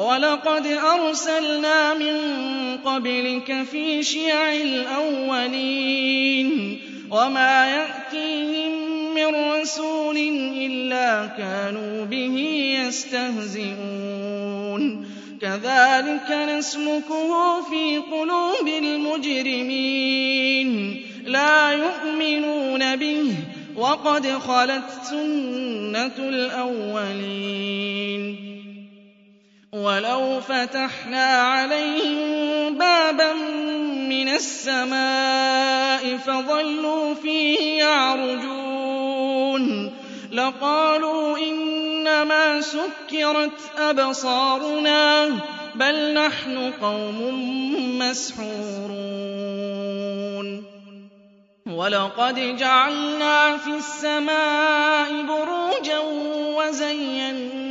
وَلَقَدْ أَرْسَلْنَا مِن قَبْلِكَ فِي شِيَعِ الْأَوَّلِينَ وَمَا يَأْتِيهِم مِّن رَّسُولٍ إِلَّا كَانُوا بِهِ يَسْتَهْزِئُونَ. كَذَٰلِكَ نَسْلُكُهُ فِي قُلُوبِ الْمُجْرِمِينَ. لَا يُؤْمِنُونَ بِهِ وَقَدْ خَلَتْ سُنَّةُ الْأَوَّلِينَ. وَلَوْ فَتَحْنَا عَلَيْهِم بَابًا مِّنَ السَّمَاءِ فَظَلُّوا فِيهِ يَعْرُجُونَ لَقَالُوا إِنَّمَا سُكِّرَتْ أَبْصَارُنَا بَلْ نَحْنُ قَوْمٌ مَّسْحُورُونَ وَلَقَدْ جَعَلْنَا فِي السَّمَاءِ بُرُوجًا وَزَيَّنَّاهَا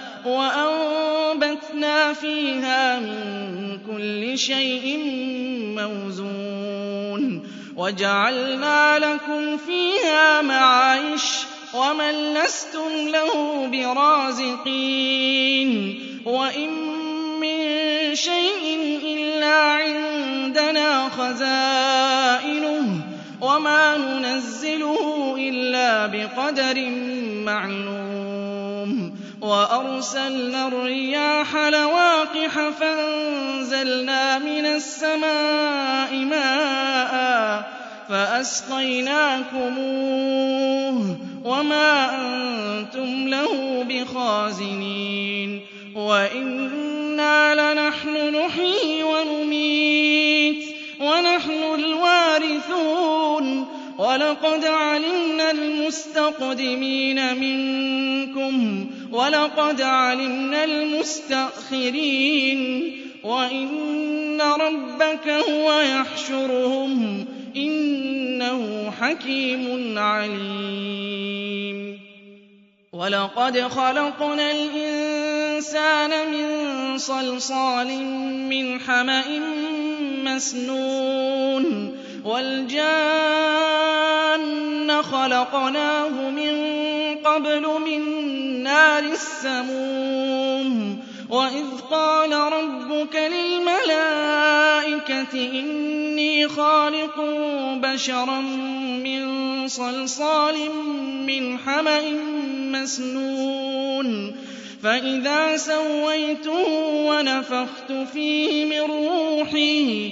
وَأَنبَتْنَا فِيهَا مِن كُلِّ شَيْءٍ مَّوْزُونٍ وَجَعَلْنَا لَكُمْ فِيهَا مَعَايِشَ وَمَن لَّسْتُمْ لَهُ بِرَازِقِينَ وَإِن مِّن شَيْءٍ إِلَّا عِندَنَا خَزَائِنُهُ وَمَا نُنَزِّلُهُ إِلَّا بِقَدَرٍ مَّعْلُومٍ وَأَرْسَلْنَا الرِّيَاحَ لَوَاقِحَ فَأَنزَلْنَا مِنَ السَّمَاءِ مَاءً فَأَسْقَيْنَاكُمُوهُ وَمَا أَنتُمْ لَهُ بِخَازِنِينَ وَإِنَّا لَنَحْنُ نُحْيِي وَنُمِيتُ وَنَحْنُ الْوَارِثُونَ وَلَقَدْ عَلِمْنَا الْمُسْتَقْدِمِينَ مِنكُمْ وَلَقَدْ عَلِمْنَا الْمُسْتَأْخِرِينَ وَإِنَّ رَبَّكَ هُوَ يَحْشُرُهُمْ إِنَّهُ حَكِيمٌ عَلِيمٌ وَلَقَدْ خَلَقْنَا الْإِنسَانَ مِن صَلْصَالٍ مِّنْ حَمَإٍ مَّسْنُونٍ وَالْجَانَّ خَلَقْنَاهُ مِن قَبْلُ مِن نَّارِ السَّمُومِ وَإِذْ قَالَ رَبُّكَ لِلْمَلَائِكَةِ إِنِّي خَالِقٌ بَشَرًا مِّن صَلْصَالٍ مِّنْ حَمَإٍ مَّسْنُونٍ فَإِذَا سَوَّيْتُهُ وَنَفَخْتُ فِيهِ مِن رُّوحِي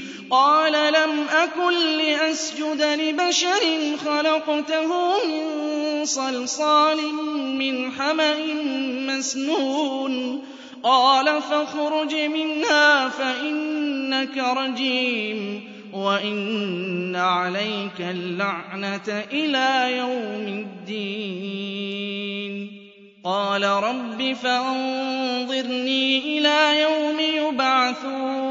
قال لم أكن لأسجد لبشر خلقته من صلصال من حمأ مسنون. قال فاخرج منها فإنك رجيم وإن عليك اللعنة إلى يوم الدين. قال رب فأنظرني إلى يوم يبعثون.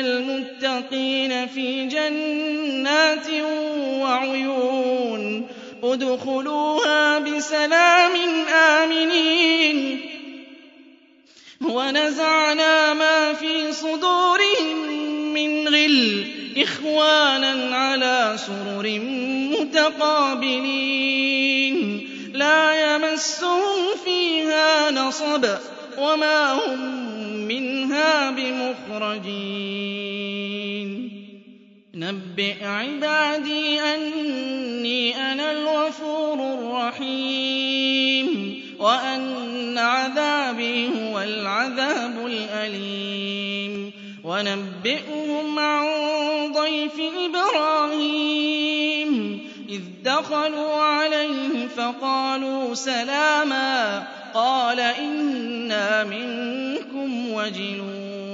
المتقين في جنات وعيون ادخلوها بسلام آمنين. ونزعنا ما في صدورهم من غل إخوانا على سرر متقابلين. لا يمسهم فيها نصب وما هم منها بمخرجين. نبئ عبادي أني أنا الغفور الرحيم وأن عذابي هو العذاب الأليم ونبئهم عن ضيف إبراهيم إذ دخلوا عليه فقالوا سلاما قال إنا منكم وجلون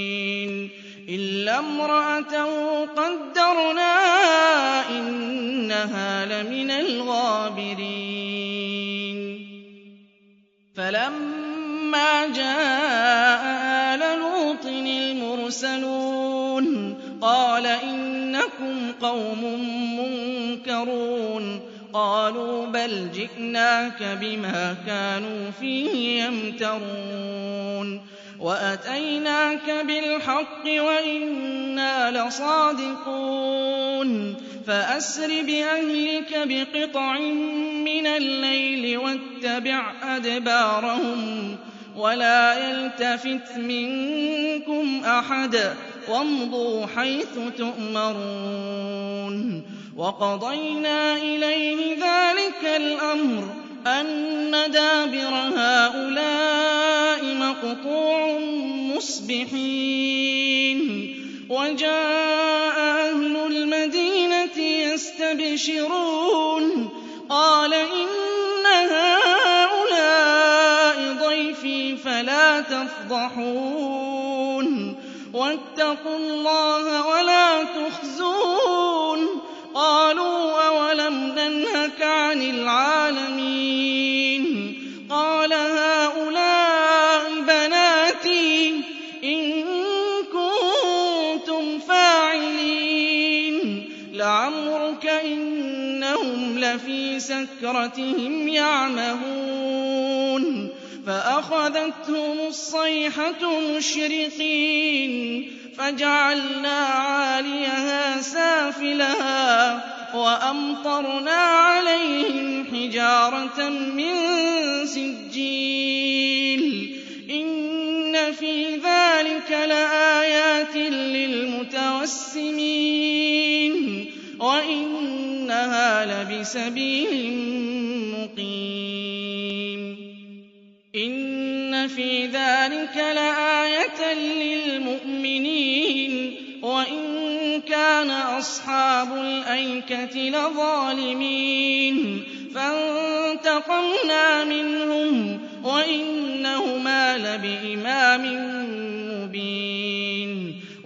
إلا امرأته قدرنا إنها لمن الغابرين فلما جاء آل لوط المرسلون قال إنكم قوم منكرون قالوا بل جئناك بما كانوا فيه يمترون وأتيناك بالحق وإنا لصادقون. فأسر بأهلك بقطع من الليل واتبع أدبارهم ولا يلتفت منكم أحد وامضوا حيث تؤمرون. وقضينا إليه ذلك الأمر أن دابر هؤلاء مقطوع مصبحين. وجاء أهل المدينة يستبشرون. قال إن هؤلاء ضيفي فلا تفضحون. واتقوا الله ولا تخزون فِي سَكْرَتِهِمْ يَعْمَهُونَ فَأَخَذَتْهُمُ الصَّيْحَةُ مُشْرِقِينَ فَجَعَلْنَا عَالِيَهَا سَافِلَهَا وَأَمْطَرْنَا عَلَيْهِمْ حِجَارَةً مِّن سِجِّيلٍ إِنَّ فِي ذَٰلِكَ لَآيَاتٍ لِّلْمُتَوَسِّمِينَ وَإِنَّهَا لَبِسَبِيلٍ مُّقِيمٍ. إِنَّ فِي ذَٰلِكَ لَآيَةً لِّلْمُؤْمِنِينَ. وَإِن كَانَ أَصْحَابُ الْأَيْكَةِ لَظَالِمِينَ. فَانتَقَمْنَا مِنْهُمْ. وَإِنَّهُمَا لَبِإِمَامٍ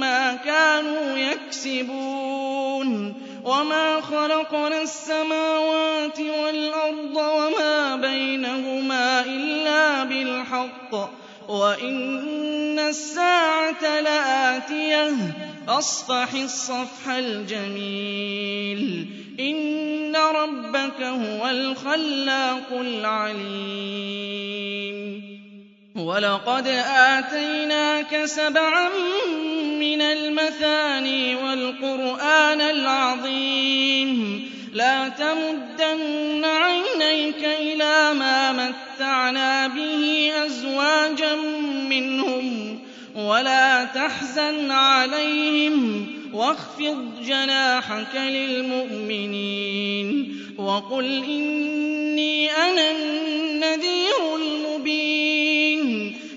مَّا كَانُوا يَكْسِبُونَ. وَمَا خَلَقْنَا السَّمَاوَاتِ وَالْأَرْضَ وَمَا بَيْنَهُمَا إِلَّا بِالْحَقِّ. وَإِنَّ السَّاعَةَ لَآتِيَةٌ. فَاصْفَحِ الصَّفْحَ الْجَمِيلَ. إِنَّ رَبَّكَ هُوَ الْخَلَّاقُ الْعَلِيمُ. وَلَقَدْ آتَيْنَاكَ سَبْعًا مِّنَ الْمَثَانِي وَالْقُرْآنَ الْعَظِيمَ لَا تَمُدَّنَّ عَيْنَيْكَ إِلَىٰ مَا مَتَّعْنَا بِهِ أَزْوَاجًا مِّنْهُمْ وَلَا تَحْزَنْ عَلَيْهِمْ وَاخْفِضْ جَنَاحَكَ لِلْمُؤْمِنِينَ وَقُلْ إِنِّي أَنَا النَّذِيرُ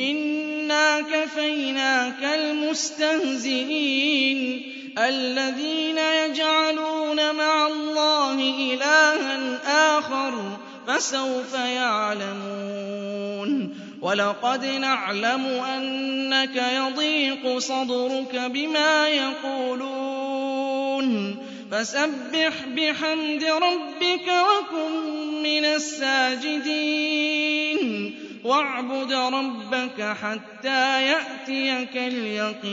إِنَّا كَفَيْنَاكَ الْمُسْتَهْزِئِينَ الَّذِينَ يَجْعَلُونَ مَعَ اللَّهِ إِلَٰهًا آخَرَ فَسَوْفَ يَعْلَمُونَ وَلَقَدْ نَعْلَمُ أَنَّكَ يَضِيقُ صَدْرُكَ بِمَا يَقُولُونَ فَسَبِّحْ بِحَمْدِ رَبِّكَ وَكُن مِّنَ السَّاجِدِينَ وَاعْبُدْ رَبَّكَ حَتَّىٰ يَأْتِيَكَ الْيَقِينُ.